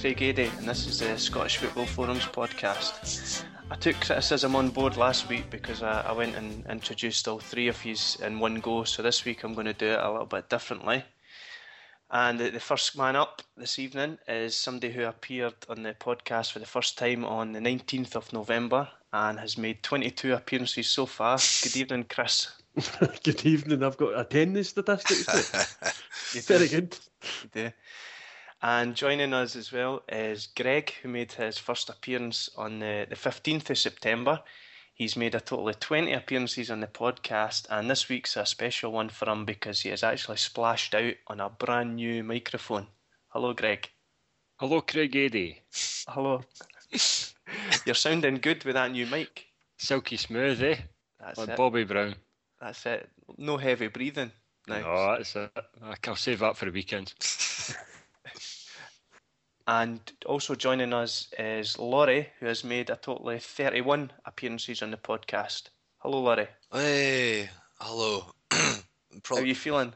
Craig Adey, and this is the Scottish Football Forums podcast. I took criticism on board last week because I, I went and introduced all three of yous in one go, so this week I'm going to do it a little bit differently. And the, the first man up this evening is somebody who appeared on the podcast for the first time on the 19th of November and has made 22 appearances so far. Good evening, Chris. good evening. I've got attendance statistics. You Very good. And joining us as well is Greg, who made his first appearance on the, the 15th of September. He's made a total of 20 appearances on the podcast, and this week's a special one for him because he has actually splashed out on a brand new microphone. Hello, Greg. Hello, Craig Adey. Hello. You're sounding good with that new mic. Silky smooth, eh? That's Like it. Bobby Brown. That's it. No heavy breathing. now. No, that's it. I'll save that for the weekend. And also joining us is Laurie, who has made a total of 31 appearances on the podcast. Hello, Laurie. Hey, hello. How are you feeling?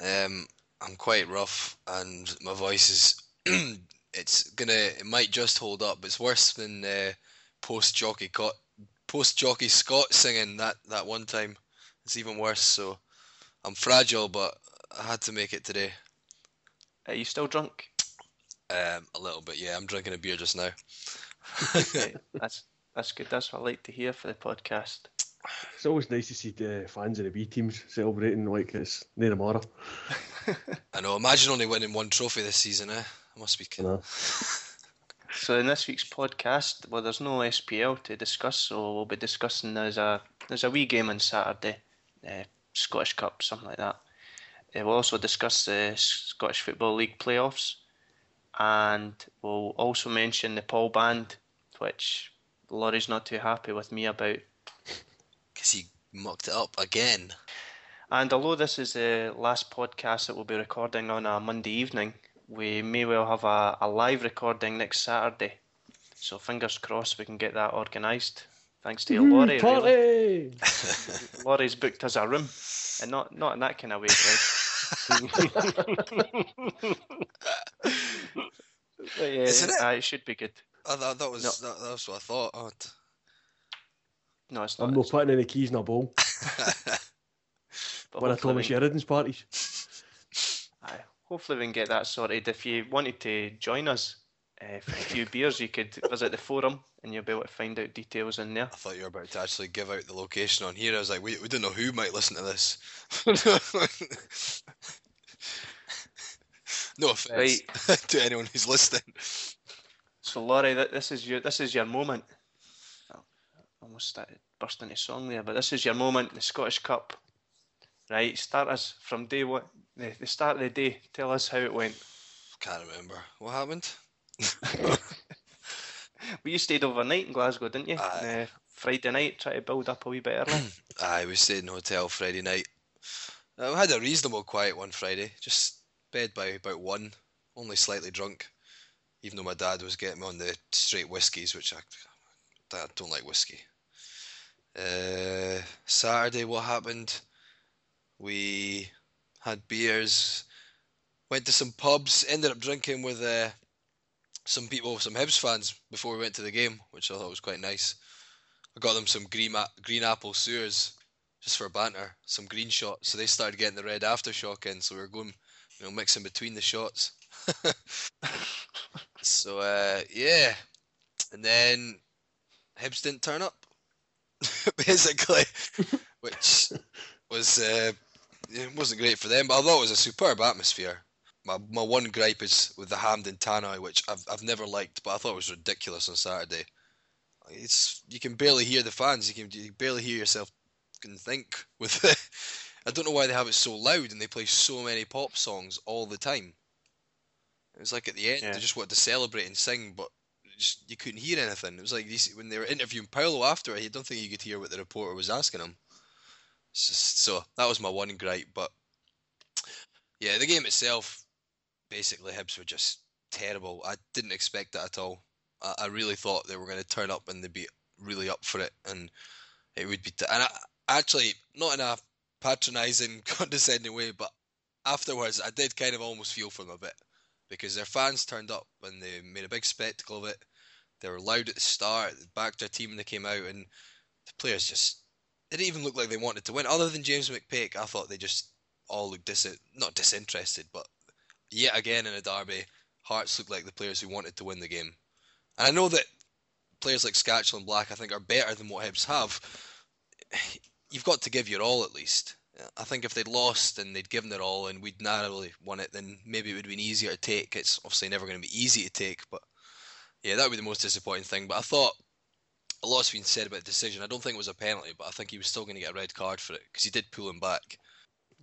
um, I'm quite rough, and my voice is. it's gonna. It might just hold up. It's worse than uh, post jockey co- post jockey Scott singing that that one time. It's even worse. So I'm fragile, but I had to make it today. Are you still drunk? Um, a little bit, yeah. I'm drinking a beer just now. Okay, that's that's good. That's what I like to hear for the podcast. It's always nice to see the fans of the B teams celebrating like it's near tomorrow. I know. Imagine only winning one trophy this season, eh? I must be. kidding. So in this week's podcast, well, there's no SPL to discuss, so we'll be discussing there's a there's a wee game on Saturday, uh, Scottish Cup, something like that. Uh, we'll also discuss the Scottish Football League playoffs, and we'll also mention the Paul Band, which Laurie's not too happy with me about. Because he mucked it up again. And although this is the last podcast that we'll be recording on a Monday evening, we may well have a, a live recording next Saturday. So fingers crossed we can get that organised. Thanks to you, mm-hmm. Laurie. Really. Party! Laurie's booked us a room, and not not in that kind of way, Greg. But yeah, Isn't it? aye, it should be good. I thought that was No. that, that was what I thought. Oh, t- No, it's not. I'm not putting any keys in a bowl. but One of hopefully Thomas we- Sheridan's parties. Aye, hopefully we can get that sorted. If you wanted to join us uh, for a few beers, you could visit the forum and you'll be able to find out details in there. I thought you were about to actually give out the location on here. I was like, we, we don't know who might listen to this. no offense to anyone who's listening. So Laurie, this is your this is your moment. Oh, almost started bursting into song there, but this is your moment, the Scottish Cup. Right, start us from day one, the, the start of the day. Tell us how it went. Can't remember what happened. Well, you stayed overnight in Glasgow, didn't you? Uh, Friday night, try to build up a wee bit early. Aye, we stayed in a hotel Friday night. Uh, we had a reasonable quiet one Friday. Just bed by about one. Only slightly drunk. Even though my dad was getting me on the straight whiskies, which I, I don't like whiskey. Uh, Saturday, what happened? We had beers, went to some pubs, ended up drinking with uh, some people, some Hibs fans before we went to the game, which I thought was quite nice. I got them some green green apple sewers just for banter, some green shots. So they started getting the red aftershock in, so we were going, you know, mixing between the shots. so uh, yeah, and then Hibs didn't turn up, basically, which was uh, it wasn't great for them. But I thought it was a superb atmosphere. My, my one gripe is with the Hampden Tannoy, which I've I've never liked, but I thought it was ridiculous on Saturday. It's you can barely hear the fans. You can, you can barely hear yourself can think with it. I don't know why they have it so loud and they play so many pop songs all the time. It was like at the end Yeah. they just wanted to celebrate and sing, but just, you couldn't hear anything. It was like these, when they were interviewing Paulo after it, I don't think you could hear what the reporter was asking him. It's just, so that was my one gripe. But yeah, the game itself, basically, Hibs were just terrible. I didn't expect that at all. I, I really thought they were going to turn up and they'd be really up for it, and it would be. T- and I, actually, not in a patronising, condescending way, but afterwards, I did kind of almost feel for them a bit because their fans turned up and they made a big spectacle of it. They were loud at the start, they backed their team when they came out, and the players just they didn't even look like they wanted to win. Other than James McPake, I thought they just all looked dis not disinterested, but yet again in a derby, Hearts looked like the players who wanted to win the game. And I know that players like Skácel and Black, I think, are better than what Hibs have. You've got to give your all at least. I think if they'd lost and they'd given it all and we'd narrowly won it, then maybe it would have been easier to take. It's obviously never going to be easy to take, but yeah, that would be the most disappointing thing. But I thought a lot's been said about the decision. I don't think it was a penalty, but I think he was still going to get a red card for it because he did pull him back.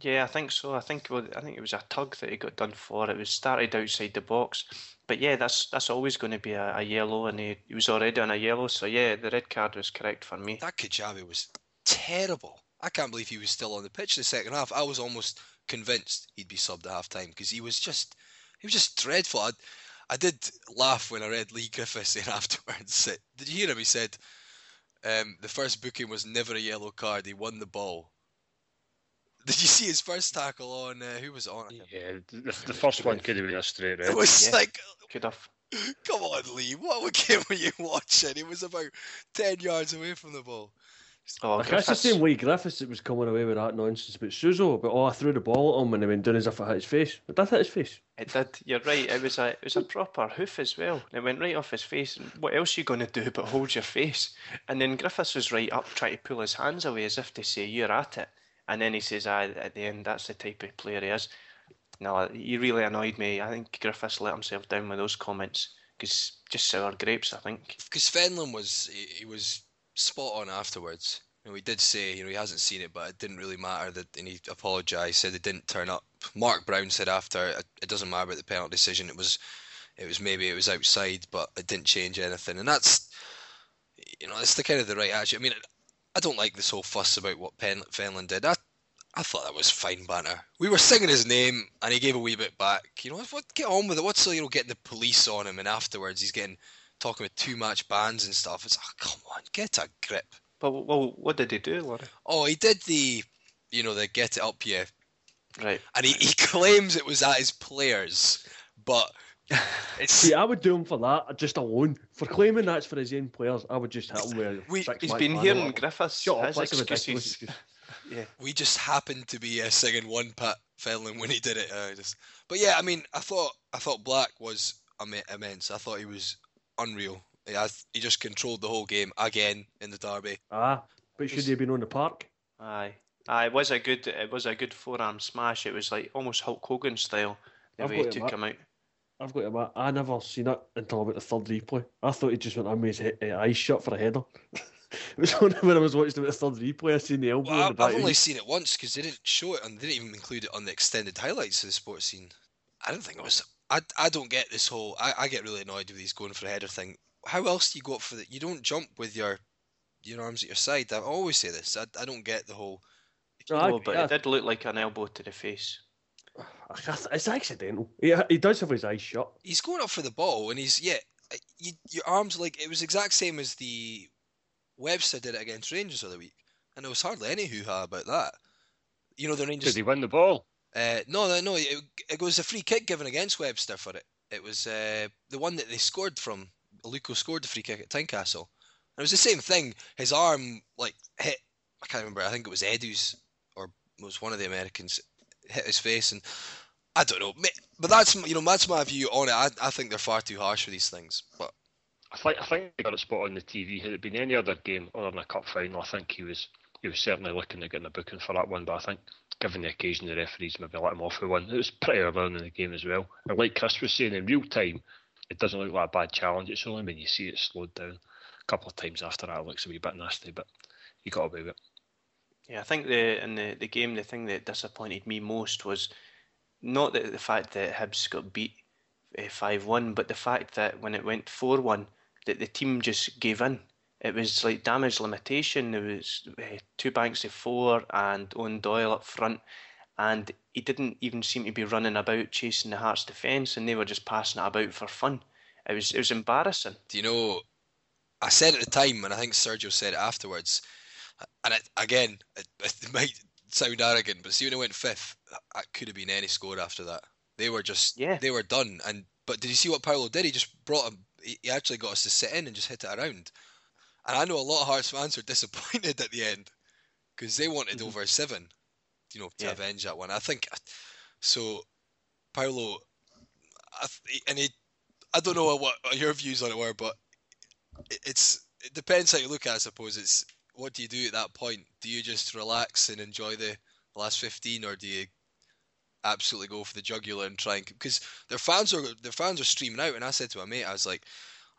Yeah, I think so. I think well, I think it was a tug that he got done for. It was started outside the box, but yeah, that's that's always going to be a, a yellow, and he, he was already on a yellow. So yeah, the red card was correct for me. That Kujabi was terrible. I can't believe he was still on the pitch in the second half. I was almost convinced he'd be subbed at half time because he was just he was just dreadful. I, I did laugh when I read Leigh Griffiths saying afterwards. that- Did you hear him? He said um, the first booking was never a yellow card. He won the ball. Did you see his first tackle on uh, who was on? Yeah, the, the first one could have been a straight red. It was Yeah. like, Could have. come on, Lee, what game were you watching? It was about ten yards away from the ball. Oh, Like, that's the same way Griffiths that was coming away with that nonsense about Suso, but oh, I threw the ball at him and he went down as if it hit his face. It did hit his face. It did. You're right. It was a it was a proper hoof as well. And it went right off his face. And what else are you going to do but hold your face? And then Griffiths was right up trying to pull his hands away as if to say you're at it. And then he says, "Ah, at the end, that's the type of player he is." No, he really annoyed me. I think Griffiths let himself down with those comments because just sour grapes. I think. because Fenlon was he, he was spot on afterwards. You know, he did say you know he hasn't seen it, but it didn't really matter. That and he apologised, said it didn't turn up. Mark Brown said after it, doesn't matter about the penalty decision. It was it was maybe it was outside, but it didn't change anything. And that's you know it's the kind of the right attitude. I mean, I don't like this whole fuss about what Pen, Fenlon did. I I thought that was fine banter. We were singing his name, and he gave a wee bit back. You know what? Get on with it. What's you know getting the police on him, and afterwards he's getting talking with two match bands and stuff. It's oh, come on, get a grip. But well, what did he do, Laurie? Oh, he did the, you know, the get it up you, Right. and he, he claims it was at his players, but See, I would do him for that, just alone. For claiming that's for his own players, I would just hit him with We- six He's match been ban hearing Griffiths. Shut up, his that's excuses. excuse. Yeah. we just happened to be uh, singing one Pat Fenlon when he did it. Uh, just, but yeah, I mean, I thought I thought Black was immense. I thought he was unreal. Yeah, he just controlled the whole game again in the derby. Ah, but should he have been on the park? Aye. Aye, it was a good it was a good forearm smash. It was like almost Hulk Hogan style the I've way he got took him out. I've got to admit, I never seen it until about the third replay. I thought he just went in with his he- uh, eyes shut for a header. it was only when I was watching the third replay I seen the elbow. Well, in I, the back I've only his- seen it once because they didn't show it and they didn't even include it on the extended highlights of the sports scene. I don't think it was. I, I don't get this whole. I, I get really annoyed with these going for a header thing. How else do you go up for the? You don't jump with your your arms at your side. I always say this. I, I don't get the whole. No, I Oh, but I- it did look like an elbow to the face. I th- It's accidental. He, he does have his eyes shut. He's going up for the ball and he's yeah. You, your arms like it was exact same as the Webster did it against Rangers the other week, and there was hardly any hoo ha about that. You know the Rangers. Did he win the ball? Uh, no, no, no. It, it was a free kick given against Webster for it. It was uh, the one that they scored from. Luco scored the free kick at Tynecastle. And it was the same thing. His arm like hit. I can't remember. I think it was Edu's or it was one of the Americans hit his face, and I don't know. But that's you know that's my view on it. I, I think they're far too harsh for these things. But I think I think they got it spot on the TV. Had it been any other game other than a cup final, I think he was he was certainly looking at getting a booking for that one. But I think given the occasion, the referees maybe let him off with one. It was pretty early on in the game as well. And like Chris was saying, in real time, it doesn't look like a bad challenge. It's only when you see it slowed down a couple of times after that, it looks a wee bit nasty, but he got away with it. Yeah, I think the in the, the game the thing that disappointed me most was not the, the fact that Hibs got beat five one, but the fact that when it went four one, that the team just gave in. It was like damage limitation. There was uh, two banks of four and Eoin Doyle up front, and he didn't even seem to be running about chasing the Hearts defence, and they were just passing it about for fun. It was it was embarrassing. Do you know? I said at the time, and I think Sergio said it afterwards. And it, again, it, it might sound arrogant, but see when it went fifth, that could have been any score after that. They were just, Yeah. they were done. And but did you see what Paulo did? He just brought him. He actually got us to sit in and just hit it around. And I know a lot of Hearts fans were disappointed at the end because they wanted Mhm. over seven, you know, to Yeah. avenge that one. I think so. Paulo, I, th- and he, I don't know what your views on it were, but it- it's it depends how you look at. it, I suppose it's what do you do at that point? Do you just relax and enjoy the last fifteen, or do you absolutely go for the jugular and try and because their fans are their fans are streaming out, and I said to my mate, I was like,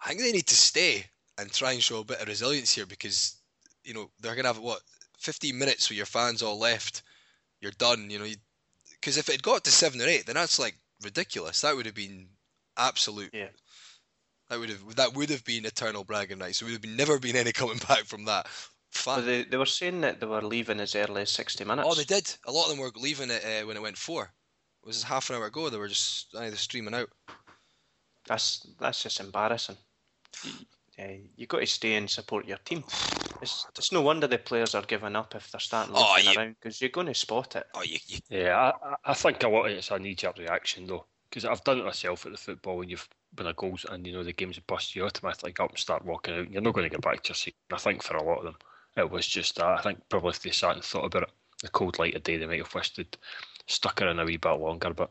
I think they need to stay and try and show a bit of resilience here because you know they're gonna have what fifteen minutes with your fans all left. You're done, you know. Because if it got to seven or eight, then that's like ridiculous. That would have been absolute. Yeah. That would have that would have been eternal bragging rights. There would have been never been any coming back from that. But Fun. they, they were saying that they were leaving as early as sixty minutes. Oh, they did. A lot of them were leaving it uh, when it went four. It was half an hour ago. They were just either streaming out. That's that's just embarrassing. You, uh, you got to stay and support your team. It's, it's no wonder the players are giving up if they're starting Oh, looking you- around because you're going to spot it. Oh, you, you Yeah, I, I- I think a lot of it's a knee-jerk reaction though, because I've done it myself at the football when you've when a goals and you know the game's a bust, you automatically get up and start walking out. You're not going to get back to your seat. I think for a lot of them, it was just that. I think probably if they sat and thought about it, the cold light of day, they might have wished they'd stuck around a wee bit longer. But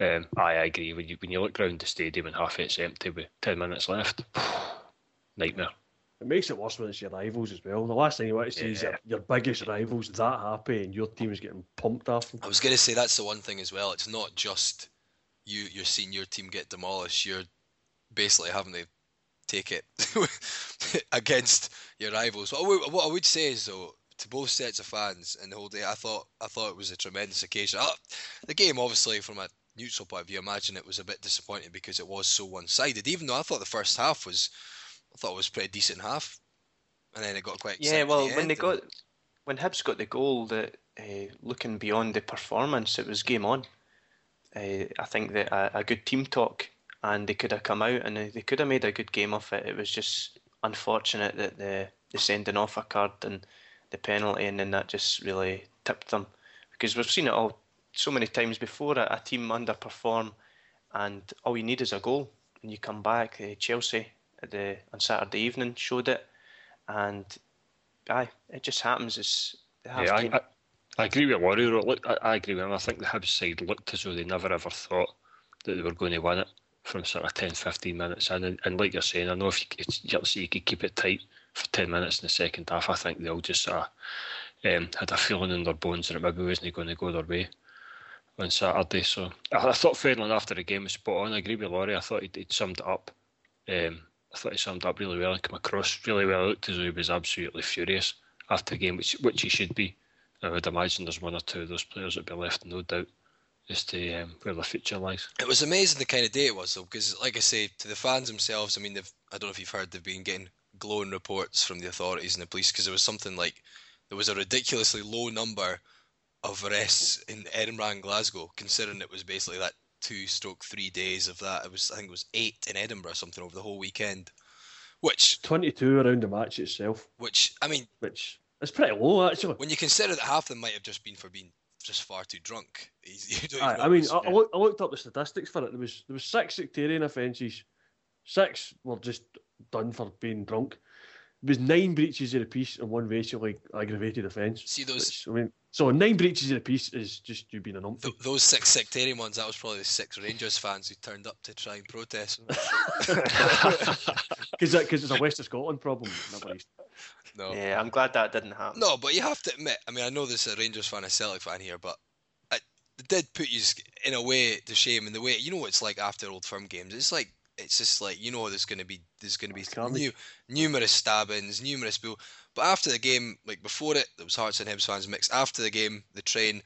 um, I, I agree. When you when you look round the stadium and half it's empty with ten minutes left, nightmare. It makes it worse when it's your rivals as well. The last thing you want to see is your, your biggest rivals that happy and your team is getting pumped off them. I was going to say that's the one thing as well. It's not just you. You're seeing your team get demolished. You're basically having to take it against your rivals. What I, would, what I would say is though, to both sets of fans and the whole day, I thought I thought it was a tremendous occasion. Uh, the game, obviously, from a neutral point of view, I imagine it was a bit disappointing because it was so one-sided. Even though I thought the first half was, I thought it was a pretty decent half, and then it got quite. Yeah, well, the when they got when Hibs got the goal, that uh, looking beyond the performance, it was game on. Uh, I think that a, a good team talk, and they could have come out and they could have made a good game of it. It was just unfortunate that the the sending off occurred and the penalty, and then that just really tipped them. Because we've seen it all so many times before. A, a team underperform, and all you need is a goal, and you come back. Uh, Chelsea at the on Saturday evening showed it, and aye, it just happens. It's Yeah. I, I, I agree with though. Look, I, I agree with him. I think the Hibs side looked as though they never ever thought that they were going to win it from sort of 10, 15 minutes in. And, and like you're saying, I know if you, you you could keep it tight for 10 minutes in the second half, I think they all just sort of um, had a feeling in their bones that it maybe wasn't going to go their way on Saturday. So I, I thought Fenlon after the game was spot on. I agree with Laurie. I thought he'd, he'd summed it up. Um, I thought he summed it up really well and come across really well. It looked as though he was absolutely furious after the game, which which he should be. I would imagine there's one or two of those players that would be left no doubt as to um, where their future lies. It was amazing the kind of day it was though, because like I say, to the fans themselves, I mean, they've I don't know if you've heard they've been getting glowing reports from the authorities and the police because there was something like there was a ridiculously low number of arrests in Edinburgh and Glasgow, considering it was basically that two stroke three days of that. It was I think it was eight in Edinburgh or something over the whole weekend, which 22 around the match itself, which I mean, which is pretty low actually. when you consider that half of them might have just been for being just far too drunk. You don't Aye, I mean, I, I, looked, I looked up the statistics for it. There was there was six sectarian offences. Six were just done for being drunk. There was nine breaches of the peace and one racially aggravated offence. see those Which, I mean, so nine breaches of the peace is just you being an umpty. Th- those six sectarian ones, that was probably the six Rangers fans who turned up to try and protest. Because because uh, it's a West of Scotland problem. Not a East. No. Yeah, I'm glad that didn't happen. No, but you have to admit. I mean, I know there's a Rangers fan, a Celtic fan here, but it, did put you in a way to shame. In the way you know what it's like after Old Firm games. It's like it's just like you know there's going to be there's going to be new, numerous stabbings, numerous people. But after the game, like before it, there was Hearts and Hibs fans mixed. After the game, the train,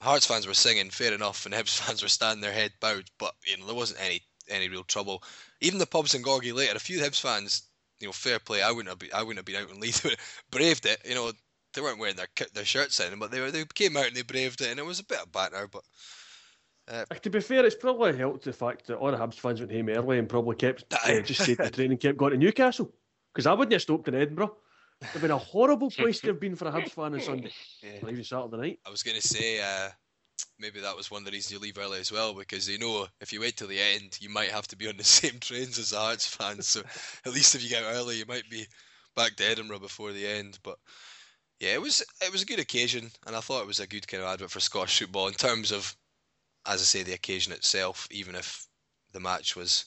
Hearts fans were singing, fair enough, and Hibs fans were standing their head bowed. But you know there wasn't any any real trouble. Even the pubs in Gorgie later, a few Hibs fans, you know, fair play. I wouldn't have been, I wouldn't have been out and lead, braved it. You know, they weren't wearing their their shirts in, but they were they came out and they braved it, and it was a bit of banter. But Like, to be fair, it's probably helped the fact that all the Hibs fans went home early and probably kept uh, just stayed the train and kept going to Newcastle because I wouldn't have stopped in Edinburgh. It'd been a horrible place to have been for a Hibs fan on Sunday, Yeah. even Saturday night. I was going to say uh, maybe that was one of the reasons you leave early as well, because they know if you wait till the end, you might have to be on the same trains as the Hearts fans. So at least if you get early, you might be back to Edinburgh before the end. But yeah, it was it was a good occasion, and I thought it was a good kind of advert for Scottish football in terms of, as I say, the occasion itself. Even if the match was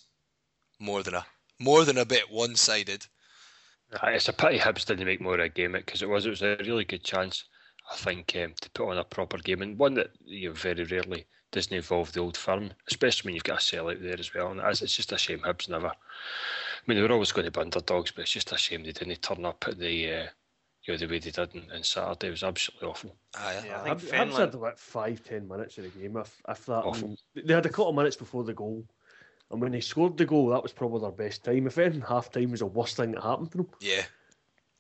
more than a more than a bit one-sided. Aye, It's a pity Hibs didn't make more of a game it because it was it was a really good chance, I think, um, to put on a proper game and one that you know, very rarely doesn't involve the old firm, especially when you've got a sell out there as well. And it's, it's just a shame Hibs never. I mean, they were always going to be underdogs, but it's just a shame they didn't turn up at the uh, you know the way they did on, on Saturday. It was absolutely awful. Aye, Yeah, I Hibs, think Hibs Finland. had about five, ten minutes of the game, if, if that. I Awful. mean, they had a couple of minutes before the goal, and when they scored the goal, that was probably their best time. If anything, half time was the worst thing that happened to them. yeah.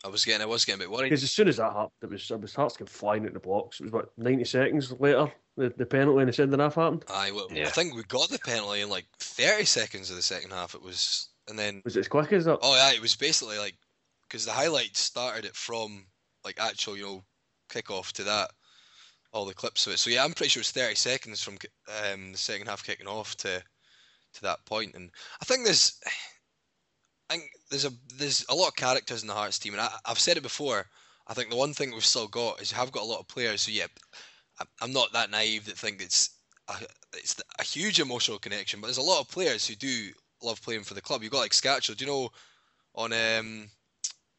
I was getting I was getting a bit worried. Because as soon as that happened, it was it was Hearts came flying at the blocks. It was about ninety seconds later, the, the penalty in the second half happened. Aye, well, yeah. I think we got the penalty in like 30 seconds of the second half. It was, and then Was it as quick as that? oh yeah, it was basically like because the highlights started it from like actual you know kickoff to that, all the clips of it. So yeah, I'm pretty sure it's 30 seconds from um, the second half kicking off to to that point. And I think there's, I think there's a there's a lot of characters in the Hearts team, and I, I've said it before. I think the one thing we've still got is you have got a lot of players. So yeah, I'm- not that naive that think it's a, it's a huge emotional connection, but there's a lot of players who do love playing for the club. You've got like Skácel. Do you know on um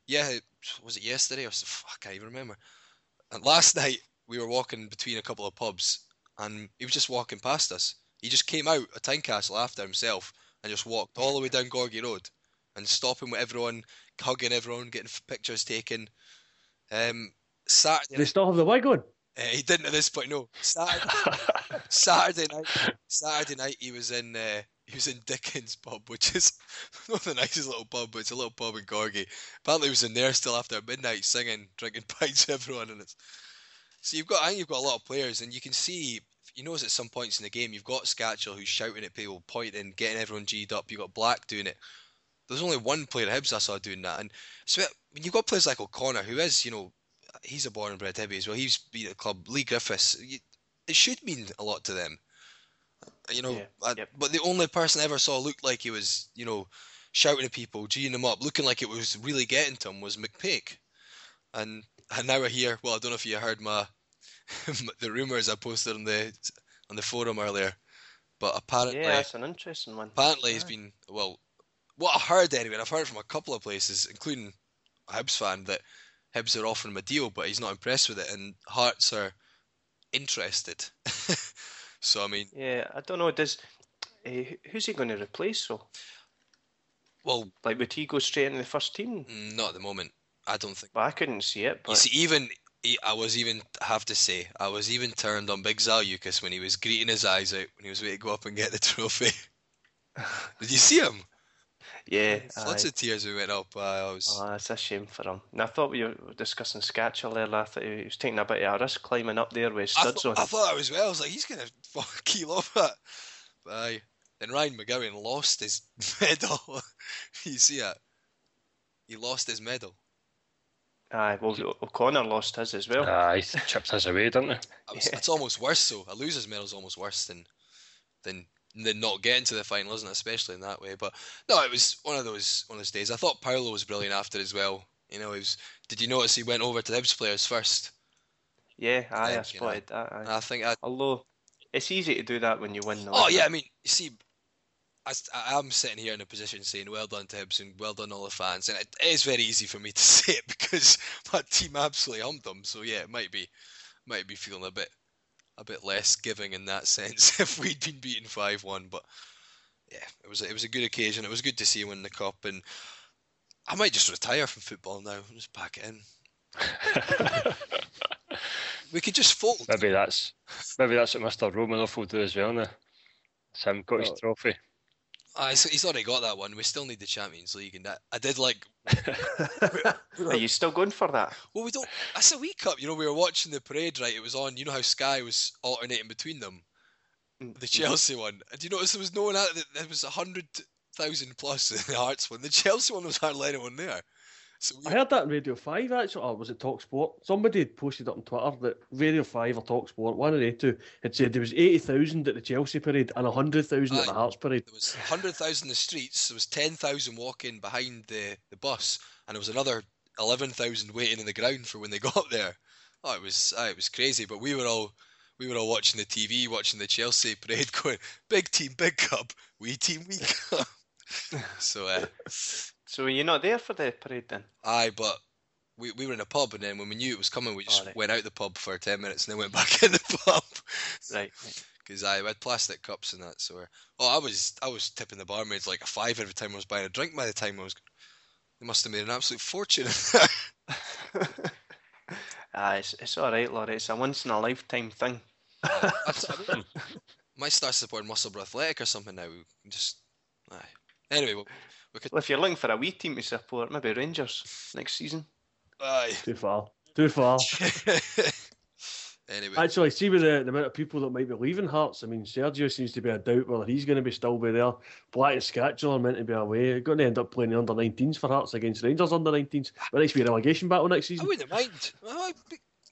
yeah was it yesterday or I can't even remember. And last night we were walking between a couple of pubs and he was just walking past us. He just came out of Tynecastle after himself and just walked all the way down Gorgie Road and stopping with everyone, hugging everyone, getting pictures taken. Um, Saturday, They still have the wig on. uh, he didn't at this point. No, Saturday, Saturday night. Saturday night he was in uh, he was in Dickens pub, which is not the nicest little pub, but it's a little pub in Gorgie. Apparently he was in there still after midnight singing, drinking pints everyone, and it's so you've got I think you've got a lot of players, and you can see you notice at some points in the game you've got Skácel who's shouting at people, pointing, getting everyone g'd up. You've got Black doing it. There's only one player at Hibs I saw doing that, and so when you've got players like O'Connor, who is you know he's a born and bred Hibby as well. He's been at the club. Leigh Griffiths, it should mean a lot to them. You know, Yeah, I- yep. but the only person I ever saw looked like he was, you know, shouting at people, geeing them up, looking like it was really getting to him was McPake. And and now I hear, well, I don't know if you heard my the rumours I posted on the on the forum earlier, but apparently Yeah, that's an interesting one. apparently he's Aye. been well. What I heard anyway, and I've heard from a couple of places, including a Hibs fan, that Hibs are offering him a deal, but he's not impressed with it, and Hearts are interested. so I mean, Yeah, I don't know. Does uh, who's he going to replace? So, well, like, would he go straight into the first team? not at the moment. I don't think. But I couldn't see it, But... You see, even I was even I have to say I was even turned on Big Zaliukas when he was greeting his eyes out when he was waiting to go up and get the trophy. Did you see him? Yeah, Lots aye. of tears we went up. Uh, I was. Oh, it's a shame for him. And I thought we were discussing Skácel earlier. I thought he was taking a bit of a risk climbing up there with his I, studs thought, on. I thought that as well. I was like, he's gonna fuck keel off it. But aye. Then Ryan McGowan lost his medal. you see it? He lost his medal. Aye, well, O'Connor lost his as well. Aye, he chipped his away, didn't he? I was, It's almost worse though. A loser's medal is almost worse than than than not getting to the final, isn't it? Especially in that way. But no, it was one of those one of those days. I thought Paulo was brilliant after as well. You know, he was. Did you notice he went over to the Hibs players first? Yeah, I think, you know. spotted that. Aye. I think I. Although it's easy to do that when you win. Though, Oh yeah, it? I mean, you see, I, am sitting here in a position saying well done to Hibs and well done all the fans, and it, is very easy for me to say it because my team absolutely humped them. So yeah, it might be might be feeling a bit a bit less giving in that sense if we'd been beaten five one. But yeah, it was a- it was a good occasion. It was good to see him win the cup, and I might just retire from football now. and Just pack it in. We could just fold. maybe that's maybe that's what Mr. Romanov will do as well now. It's him got his Oh. trophy. Ah, he's, he's already got that one. We still need the Champions League, and that I did like. Are you still going for that? Well, we don't. That's a wee cup. You know, we were watching the parade, right? It was on. You know how Sky was alternating between them. Mm. The Chelsea one. And do you notice there was no one out? There was a hundred thousand plus in the Hearts one. The Chelsea one was hardly anyone there. So we, I heard that on Radio 5 actually, or was it Talk Sport? Somebody had posted up on Twitter that Radio 5 or Talk Sport, one of the two, had said there was 80,000 at the Chelsea parade and 100,000 at the Hearts parade. there was hundred thousand in the streets. There was ten thousand walking behind the the bus, and there was another eleven thousand waiting in the ground for when they got there. Oh, it was ah, it was crazy. But we were all we were all watching the TV, watching the Chelsea parade, going big team, big cup, wee team, wee cup. so uh, So you're not there for the parade then? aye, but. We, we were in a pub and then when we knew it was coming we just Alright. went out the pub for 10 minutes and then went back in the pub Right. because I had plastic cups and that. So, uh, oh, I was I was tipping the barmaids like a five every time I was buying a drink. By the time I was, they must have made an absolute fortune. ah, it's, it's all right, Laurie. It's a once in a lifetime thing. That's- I might start supporting Musselburgh Athletic or something now. Just aye. Anyway, we could. Well, if you're looking for a wee team to support, maybe Rangers next season. Aye. Too far. Too far. anyway, Actually, see with the, the amount of people that might be leaving Hearts, I mean, Sergio seems to be a doubt whether he's going to be still be there. Black and Skácel are meant to be away. Going to end up playing the under 19s for Hearts against Rangers under 19s. But next be a relegation battle next season. I season. wouldn't mind.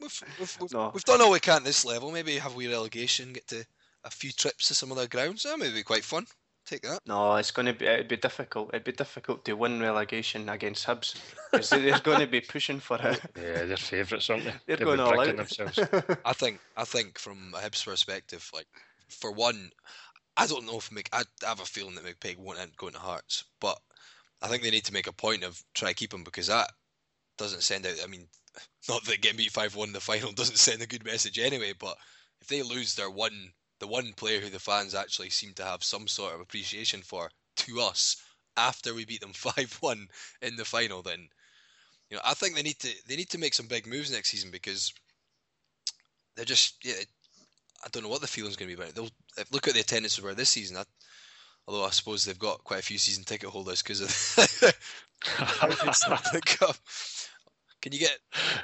We've, we've, we've, No. we've done all we can at this level. Maybe have we relegation, get to a few trips to some other grounds. That may be quite fun. Take that. No, it's going to be. It'd be difficult. It'd be difficult to win relegation against Hibs because they're going to be pushing for it. Yeah, they're favourites, aren't they? They're They'll going all bricking out. themselves. I think I think from a Hibs perspective, like for one, I don't know if Mc, I have a feeling that McPake won't end going to Hearts, but I think they need to make a point of try to keep him because that doesn't send out. I mean, not that getting beat five one in the final doesn't send a good message anyway, but if they lose their one, the one player who the fans actually seem to have some sort of appreciation for to us after we beat them five one in the final, then you know I think they need to they need to make some big moves next season because they're just yeah. I don't know what the feeling's going to be about it. They'll look at the attendance we were this season. I, although I suppose they've got quite a few season ticket holders because of the cup. Can you get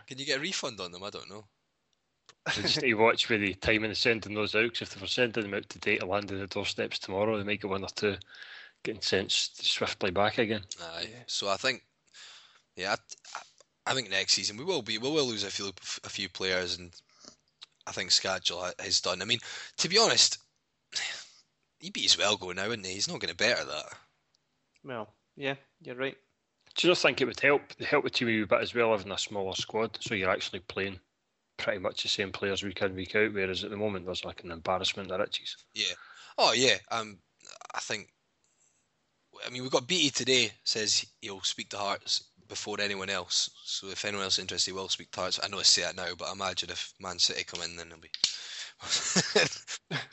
can you get a refund on them? I don't know. They just need to watch with the timing of sending those out. 'cause if they were sending them out today to land on the doorsteps tomorrow, they might get one or two getting sent swiftly back again. Aye. So I think, yeah, I, I think next season we will be we will lose a few a few players, and I think schedule ha- has done. I mean, to be honest, he'd be as well going now, isn't he? He's not going to better that. well, yeah, you're right. Do you not think it would help help the team a wee bit as well having a smaller squad, so you're actually playing pretty much the same players week in week out, whereas at the moment there's like an embarrassment of riches. Yeah. Oh yeah. Um, I think. I mean, we've got Beatty today. Says he'll speak to Hearts before anyone else. So if anyone else is interested, he will speak to Hearts. I know I say that now, but imagine if Man City come in, then it'll be.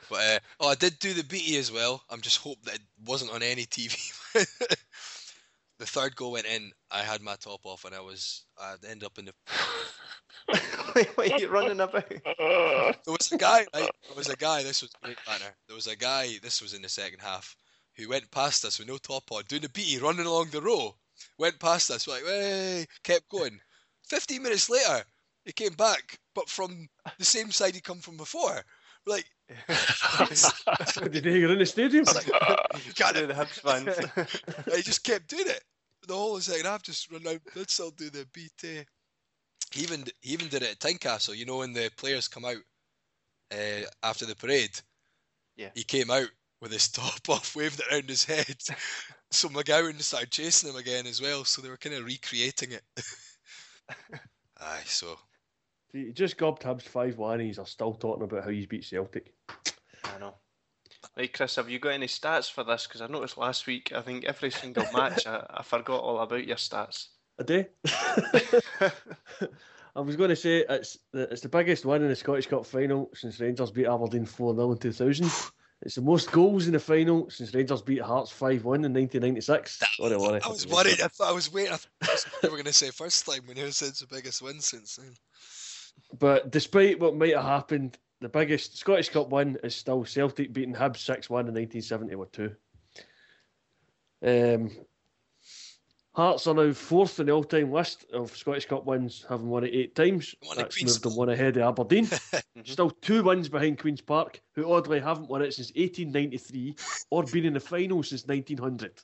but uh, oh, I did do the Beatty as well. I'm just hope that it wasn't on any TV. the third goal went in. I had my top off, and I was I ended up in the what are you running about? there was a guy, right? There was a guy. This was great banner. There was a guy. This was in the second half, who went past us with no top on, doing a beatie, running along the row. Went past us, like, hey, kept going. Fifteen minutes later, he came back, but from the same side he come from before. We're like, Did they get in the stadium? Got Do it. the Hibs fans. he just kept doing it. The whole second half, just run out. Let's all do the BT. He even he even did it at Tynecastle. You know when the players come out uh, after the parade. Yeah. He came out with his top off, waved it around his head. so McGowan started chasing him again as well. So they were kind of recreating it. Aye, so He just gobbed Hibs 5 1 and he's still talking about how he's beat Celtic. I know. Hey, Chris, have you got any stats for this? Because I noticed last week, I think every single match, I, I forgot all about your stats. I do. I was going to say it's the, it's the biggest win in the Scottish Cup final since Rangers beat Aberdeen 4 0 in 2000. It's the most goals in the final since Rangers beat Hearts 5 1 in 1996. Sorry, worry. I was worried. I thought I was waiting. I thought you were going to say first time when you said it's the biggest win since then. But despite what might have happened, the biggest Scottish Cup win is still Celtic beating Hibs 6 1 in 1972. Um, Hearts are now fourth in the all time list of Scottish Cup wins, having won it eight times. That's Queen's- moved them one ahead of Aberdeen. Still two wins behind Queen's Park, who oddly haven't won it since 1893 or been in the final since 1900.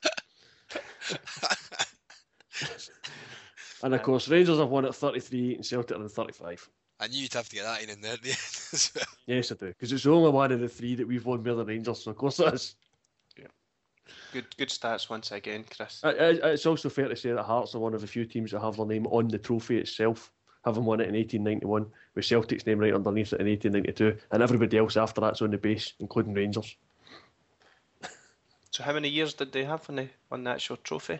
And of course, Rangers have won at 33 and Celtic are in 35. I knew you'd have to get that in, in there at the end as well. Yes, I do, because it's the only one of the three that we've won more than Rangers, so of course it is. Good, good stats once again, Chris. I- I- It's also fair to say that Hearts are one of the few teams that have their name on the trophy itself, having won it in 1891, with Celtic's name right underneath it in 1892, and everybody else after that's on the base, including Rangers. So, how many years did they have on the on the actual trophy?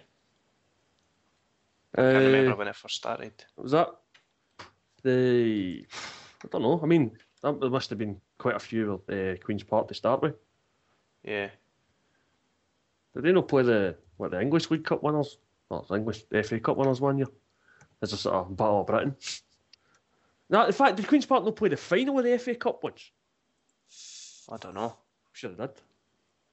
I can't remember Uh, when it first started. was that the? I don't know. I mean, that, there must have been quite a few uh, Queens Park to start with. Yeah, Did they not play the what the English League Cup winners? Well, the English FA Cup winners one year. As a sort of battle of Britain. No, in fact, did Queens Park not play the final of the FA Cup once? I don't know. Sure, they did.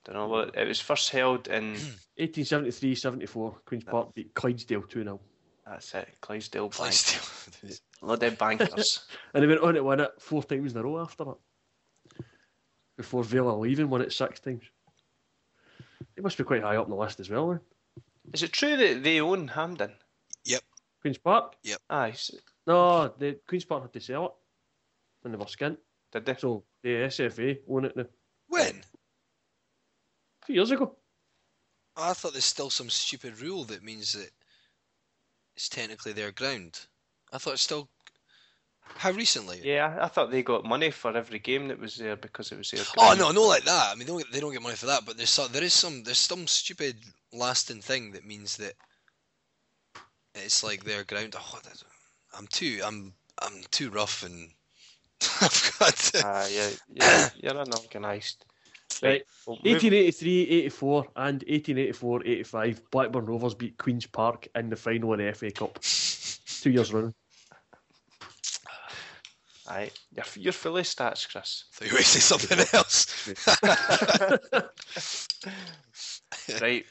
Don't know. Well, it was first held in 1873-74, Queens Park beat Clydesdale 2-0. That's it, Clydesdale Bank. Clydesdale. Lot of them bankers. And they went on to win it four times in a row after that. Before Vale of Leven, won it six times. They must be quite high up on the list as well, then. Is it true that they own Hampden? Yep. Queen's Park? Yep. Aye, No, the Queen's Park had to sell it when they were skint. did they? So the SFA own it now. When? Two years ago. Oh, I thought there's still some stupid rule that means that it's technically their ground. I thought it's still. How recently? Yeah, I, I thought they got money for every game that was there because it was their. Oh no, no, like that. I mean, they don't, get- they don't get money for that, but there's some, there is some there's some stupid lasting thing that means that it's like their ground. Oh, I'm too I'm I'm too rough and I've got to. Ah, yeah, yeah, you're unorganised. Right. well, move- 1883, 84, and 1884, 85, Blackburn Rovers beat Queen's Park in the final in the FA Cup. Two years running. Aye, you're, you're fully stats, Chris. thought you were say something else. right,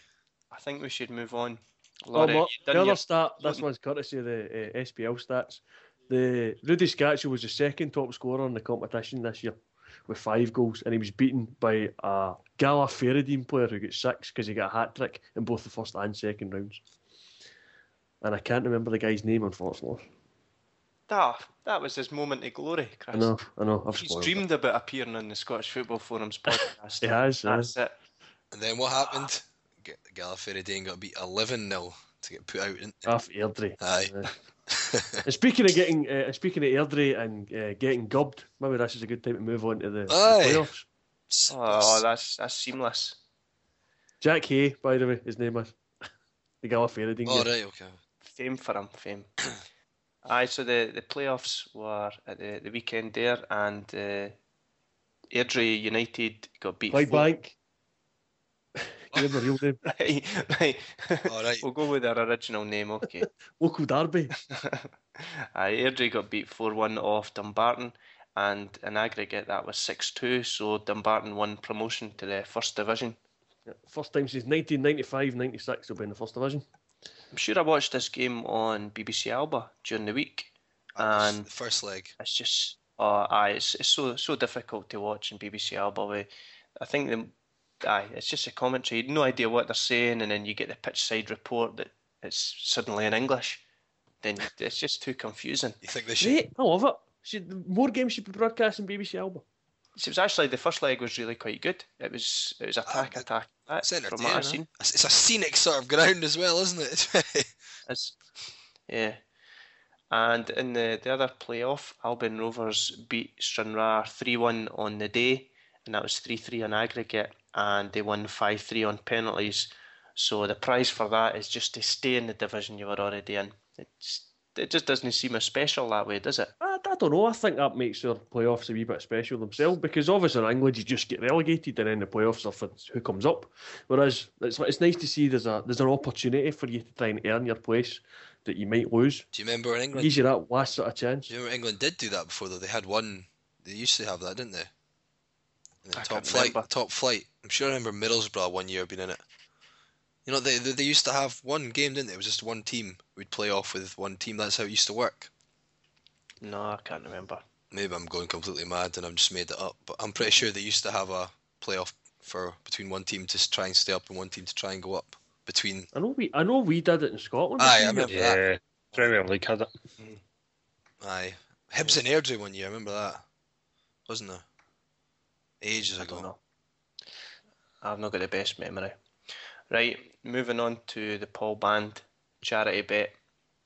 I think we should move on. Oh, Laurie, well, the done other your- stat, this one's courtesy of the uh, SPL stats. The Rudy Skácel was the second top scorer in the competition this year with five goals, and he was beaten by a Gala Fairydean player who got six because he got a hat trick in both the first and second rounds. And I can't remember the guy's name, unfortunately. Ah, that was his moment of glory, Chris. I know, I know. I've He's spoiled it. dreamed about appearing on the Scottish Football Forums podcast. He has, That's it. and then what happened? G- Gallifrey got beat 11 0 to get put out. In, Off Airdrie. Aye. And speaking of getting, uh, speaking of Airdrie and uh, getting gubbed, maybe this is a good time to move on to the, the playoffs. Oh, that's that's seamless. Jack Hay, by the way, his name is the Gala Fairydean. oh, guy. right, okay. Fame for him, fame. Aye, so the, the playoffs were at the, the weekend there, and uh, Airdrie United got beat. Clyde four- Bank. Give him a real name. right, right. All right. we'll go with our original name, okay. Local derby. Aye, Airdrie got beat 4 1 off Dumbarton, and in aggregate that was 6 2, so Dumbarton won promotion to the First Division. Yeah, First time since 1995-96 they'll be in the first division. I'm sure I watched this game on BBC Alba during the week, and the first leg. it's just uh, aye, it's, it's so so difficult to watch in BBC Alba. We, I think the aye, it's just a commentary. You have no idea what they're saying, and then you get the pitch side report that it's suddenly in English. Then it's just too confusing. You think they should? Great, I love it. Should, more games should be broadcast on BBC Alba. So it was actually the first leg was really quite good. It was it was attack but attack attack It's from what. I've seen. It's, it's a scenic sort of ground as well, isn't it? It's, yeah. And in the, the other playoff, Albion Rovers beat Stranraer 3 1 on the day, and that was 3 3 on aggregate, and they won 5 3 on penalties. So the prize for that is just to stay in the division you were already in. It's, it just doesn't seem as special that way, does it? I, I don't know. I think that makes their playoffs a wee bit special themselves because obviously in England you just get relegated and then the playoffs are for who comes up. Whereas it's it's nice to see there's a there's an opportunity for you to try and earn your place that you might lose. Do you remember in England? Gives you that last sort of chance. Do you remember England did do that before though? They had one. They used to have that, didn't they? In the I top can't flight. remember. Top flight. I'm sure I remember Middlesbrough one year being in it. You know, they, they they used to have one game, didn't they? It was just one team. We'd play off with one team. That's how it used to work. No, I can't remember. Maybe I'm going completely mad and I've just made it up. But I'm pretty sure they used to have a playoff for between one team to try and stay up and one team to try and go up. Between I know we I know we did it in Scotland. Aye, I a few remember years. that. Yeah, Premier League had it. aye, Hibs and Airdrie one year. I remember that, wasn't there? Ages I ago. don't know. I've not got the best memory. Right, moving on to the Paul Band charity bet.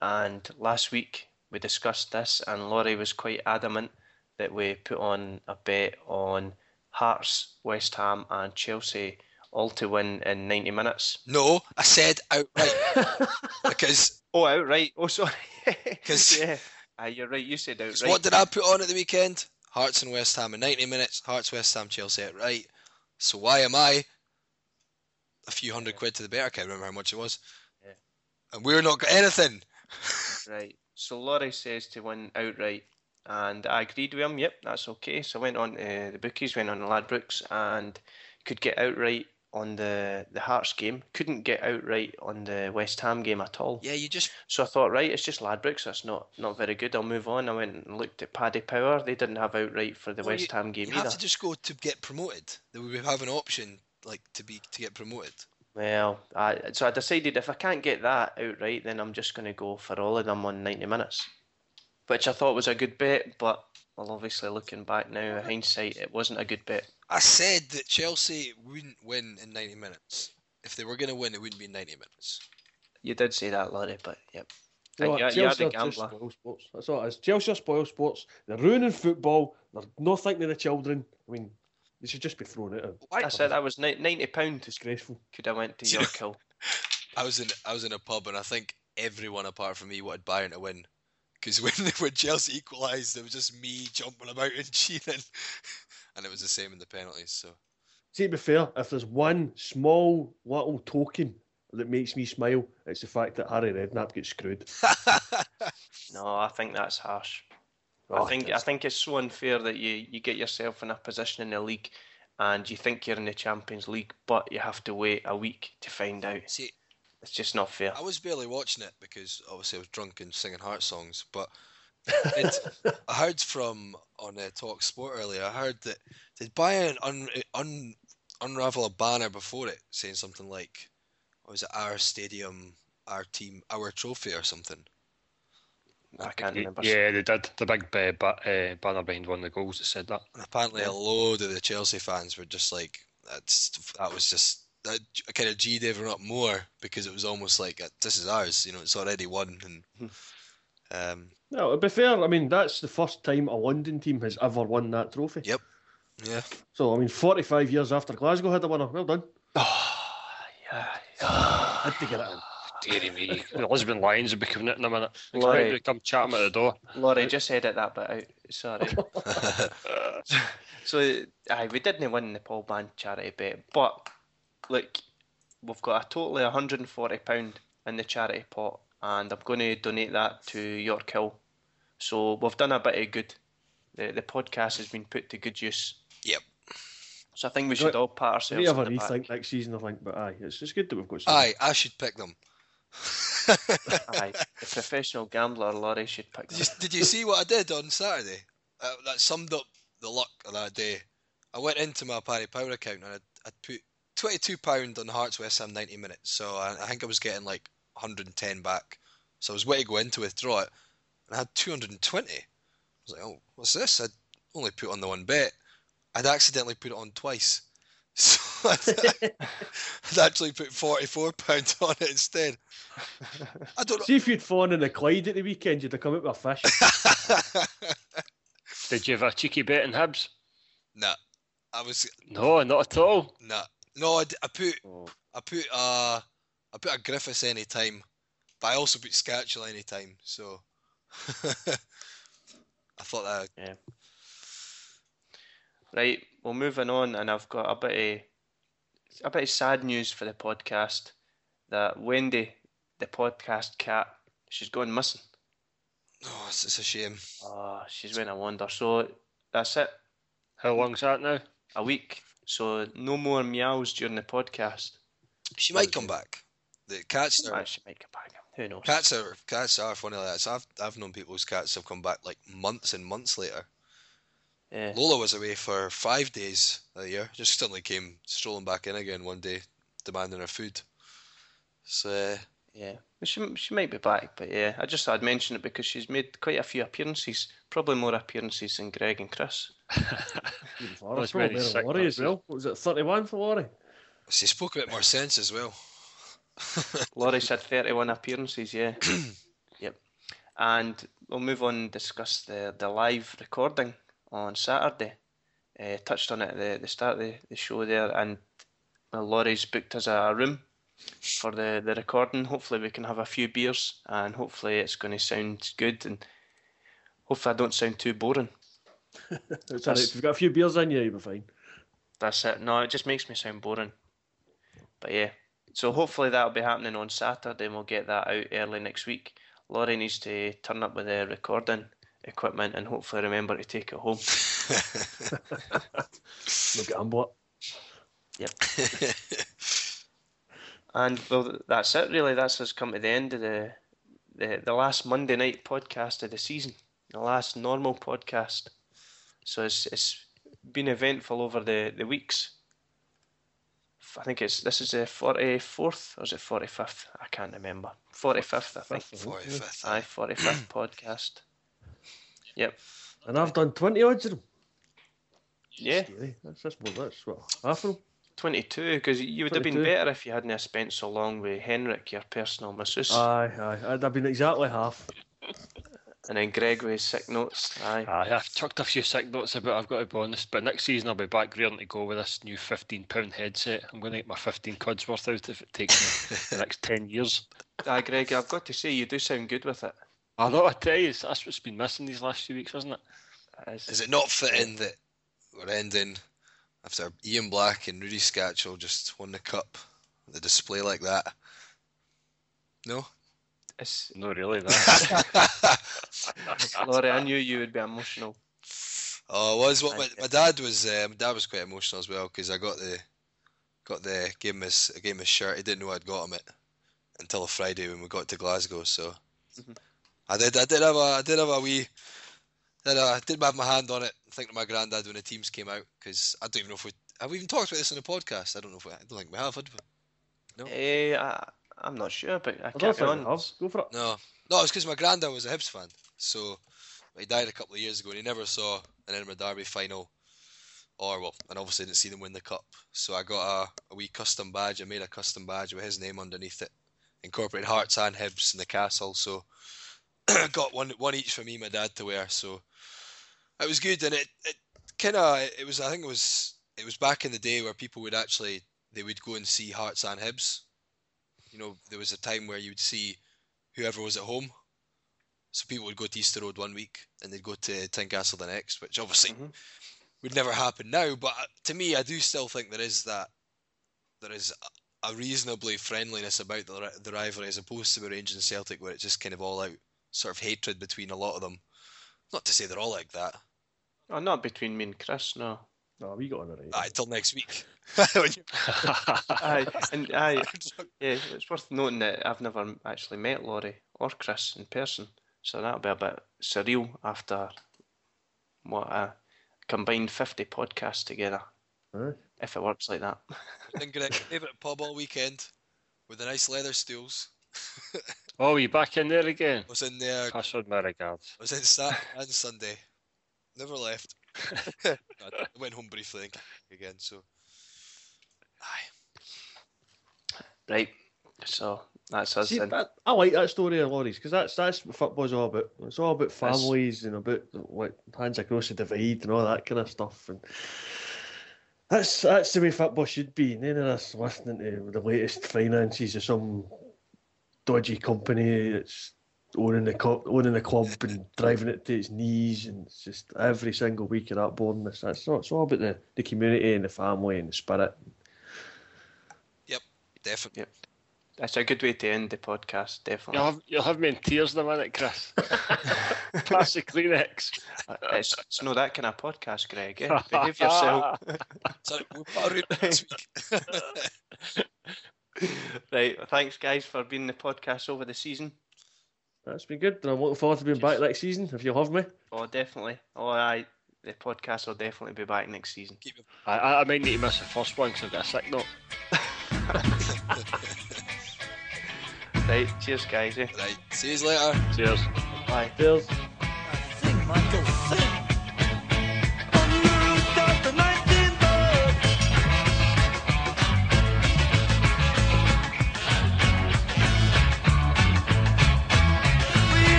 And last week we discussed this, and Laurie was quite adamant that we put on a bet on Hearts, West Ham, and Chelsea all to win in 90 minutes. No, I said outright because Oh, outright. Oh, sorry. 'Cause- yeah, Aye, you're right. You said outright. what did I put on at the weekend? Hearts and West Ham in 90 minutes. Hearts, West Ham, Chelsea outright. So why am I a few hundred quid to the bet? I can't remember how much it was. Yeah. And we're not got anything. Right. So Laurie says to win outright, and I agreed with him. Yep, that's okay. So I went on to the bookies, went on to Ladbrokes, and could get outright on the the Hearts game. Couldn't get outright on the West Ham game at all. Yeah, you just So I thought, right, it's just Ladbrokes. That's not not very good. I'll move on. I went and looked at Paddy Power. They didn't have outright for the Well, West Ham game you either. have to just go to get promoted. That we have an option like to be to get promoted. Well, I, so I decided if I can't get that outright, then I'm just going to go for all of them on 90 minutes, which I thought was a good bet. But well, obviously looking back now, in hindsight, it wasn't a good bet. I said that Chelsea wouldn't win in 90 minutes. If they were going to win, it wouldn't be 90 minutes. You did say that, Laurie, but yep. You know And what, you, you had Chelsea a are just spoil sports. That's all it is. Chelsea are spoil sports. They're ruining football. They're not thinking of the children. I mean, they should just be thrown out. Why? That's it. That was 90 pound. Disgraceful. Could have went to Do you know- Yorkhill. I was in I was in a pub and I think everyone apart from me wanted Bayern to win. Because when when Chelsea equalised, it was just me jumping about and cheering, and it was the same in the penalties. So See, to be fair, if there's one small little token that makes me smile, it's the fact that Harry Redknapp gets screwed. No, I think that's harsh. Oh, I think I think it's so unfair that you, you get yourself in a position in the league and you think you're in the Champions League, but you have to wait a week to find out. see, It's just not fair. I was barely watching it because obviously I was drunk and singing heart songs. But it, I heard from on uh, Talk Sport earlier. I heard that did Bayern un, un, unravel a banner before it saying something like, "What was it? Our stadium, our team, our trophy, or something." I can't remember. Yeah, they did. The big uh, ba- uh, banner behind one of the goals that said that. And apparently, Yeah. a load of the Chelsea fans were just like, "That's that was just." That kind of G'd everyone up more because it was almost like uh, this is ours, you know, it's already won, and um, No, to be fair, I mean, that's the first time a London team has ever won that trophy. Yep. yeah, So, I mean, 45 years after Glasgow had the winner. Well done. Oh, yeah. Had to get it in. Deary me. The Lisbon Lions will be coming out in a minute. Laurie. Expect to come chat 'em at the door. Laurie, just edit that bit out. Sorry. so, aye, we didn't win the Paul Band charity bet, but look, we've got a total of £140 in the charity pot, and I'm going to donate that to Yorkhill. So, we've done a bit of good. The, the podcast has been put to good use. Yep. So, I think we should all pat ourselves We have a on the back. rethink next season, I think, but aye, it's, it's good that we've got some. aye, I should pick them. Aye, the professional gambler Laurie should pick Did that. did you see what I did on Saturday? Uh, that summed up the luck of that day. I went into my Paddy Power account and I'd, I'd put twenty-two pound on Hearts West Ham ninety minutes. So I, I think I was getting like hundred and ten back. So I was waiting to go in to withdraw it, and I had two hundred and twenty. I was like, oh, what's this? I'd only put on the one bet. I'd accidentally put it on twice. So I'd, I'd actually put forty-four pounds on it instead. I don't know. See if you'd fallen in the Clyde at the weekend, you'd have come out with a fish. Did you have a cheeky bet in Hibs? nah, I was No, not at all. nah. No, I, d- I put Oh. I put uh I put a Griffiths any time, but I also put Skácel any time. So I thought that Yeah. Right, well, moving on, and I've got a bit of a bit of sad news for the podcast. That Wendy, the podcast cat, she's gone missing. oh, it's, it's a shame. Oh, she's went a wander. So that's it, How long's that now? a week. So no more meows during the podcast. She might come back. The cats are Ah, she might come back. Who knows? cats are cats are funny like that. So I've I've known people whose cats have come back like months and months later. Yeah. Lola was away for five days that year. Just suddenly came strolling back in again one day, demanding her food. So Yeah, she she might be back, but yeah, I just I'd mention it because she's made quite a few appearances, probably more appearances than Greg and Chris. Even for Those us, probably many better sick than Laurie as well. What was it 31 for Laurie? she spoke a bit more sense as well. Laurie's had 31 appearances, yeah. yep. And we'll move on and discuss the, the live recording on Saturday. Uh, touched on it at the, the start of the, the show there, and well, Laurie's booked us a room for the, the recording. Hopefully, we can have a few beers, and hopefully, it's going to sound good, and hopefully, I don't sound too boring. It's. If you've got a few beers in you, you'll be fine. That's it. No, it just makes me sound boring. But yeah, so hopefully that'll be happening on Saturday and we'll get that out early next week. Laurie needs to turn up with the recording equipment and hopefully remember to take it home. We'll gamble Yep. And well, that's it really. That's us come to the end of the the, the last Monday night podcast of the season, the last normal podcast. So it's it's been eventful over the, the weeks. I think it's this is the forty fourth or is it forty fifth? I can't remember. Forty fifth, I think. Forty fifth. Aye, forty fifth podcast. Yep. And I've done 20 odds of them. Yeah, Scary. That's, that's, more, that's what, half of them. twenty two. Because you would have been better if you hadn't spent so long with Henrik, your personal masseuse, Aye, aye. I'd have been exactly half. And then Greg with his sick notes. Aye. Aye, I've chucked a few sick notes about I've got to be honest, but next season I'll be back rearing to go with this new fifteen pound headset. I'm going to get my fifteen quid's worth out if it takes me the next ten years. Aye, Greg, I've got to say you do sound good with it. I know, I tell you, that's what's been missing these last few weeks, isn't it? It's- Is it not fitting that we're ending after Ian Black and Rudi Skácel just won the cup? The display like that. No. It's- No, really. That. Laurie, I knew you would be emotional. Oh, it was what my, my dad was. Uh, my dad was quite emotional as well because I got the, got the gave him his, I gave him his shirt. He didn't know I'd got him it until a Friday when we got to Glasgow. So Mhm. I did, I did have a, I did have a wee, did a, did have my hand on it. Thinking of my granddad when the teams came out because I don't even know if we have we even talked about this on the podcast. I don't know if we, I don't think we have. Had we? Eh, I, I'm not sure, but I I can't be think I on. have. Go for it. No, no, it's because my granddad was a Hibs fan. So he died a couple of years ago, and he never saw an Edinburgh Derby final, or well, and obviously didn't see them win the cup. So I got a, a wee custom badge. I made a custom badge with his name underneath it, incorporating Hearts and Hibs in the castle. So got one one each for me, and my dad to wear. So it was good, and it it kind of it was. I think it was it was back in the day where people would actually they would go and see Hearts and Hibs. You know, there was a time where you would see whoever was at home. So people would go to Easter Road one week and they'd go to Tynecastle the next, which obviously Mhm. would never happen now. But to me, I do still think there is that there is a- a reasonably friendliness about the, the rivalry as opposed to the Rangers and Celtic, where it's just kind of all out sort of hatred between a lot of them. Not to say they're all like that. Oh, not between me and Chris, no. No, we got on it right. Aye, till next week. Aye, and aye, yeah, it's worth noting that I've never actually met Laurie or Chris in person, so that'll be a bit surreal after what a combined 50 podcasts together, Aye. if it works like that. Then get a favourite pub all weekend with the nice leather stools. oh, you back in there again? I Was in there Pass on my regards. I was in Saturday and Sunday. Never left. I went home briefly and came again. So, aye. Right, so that's us See, that, I like that story of Laurie's because that's that's what football's all about. It's all about families and about what hands across the divide and all that kind of stuff. And That's that's the way football should be. None of us listening to the latest finances of some dodgy company that's owning the club, owning the club and driving it to its knees, and it's just every single week of that boredom. It's, it's, all, it's all about the, the community and the family and the spirit. Yep, definitely. Yep. That's a good way to end the podcast, You'll definitely. have, you'll have me in tears in a minute, Chris. Pass the Kleenex. It's, it's no that kind of podcast, Greg. Eh? Behave yourself. Sorry, we'll put a route next week. right, well, thanks guys for being the podcast over the season. That's been good. And I'm looking forward to being back next season if you'll have me. Oh, definitely. Oh, I. The podcast will definitely be back next season. I, I I might need to miss the first one because I've got a sick note. Right, cheers, guys. Eh? Right. See you later. Cheers. Bye. Cheers. Sing, Michael,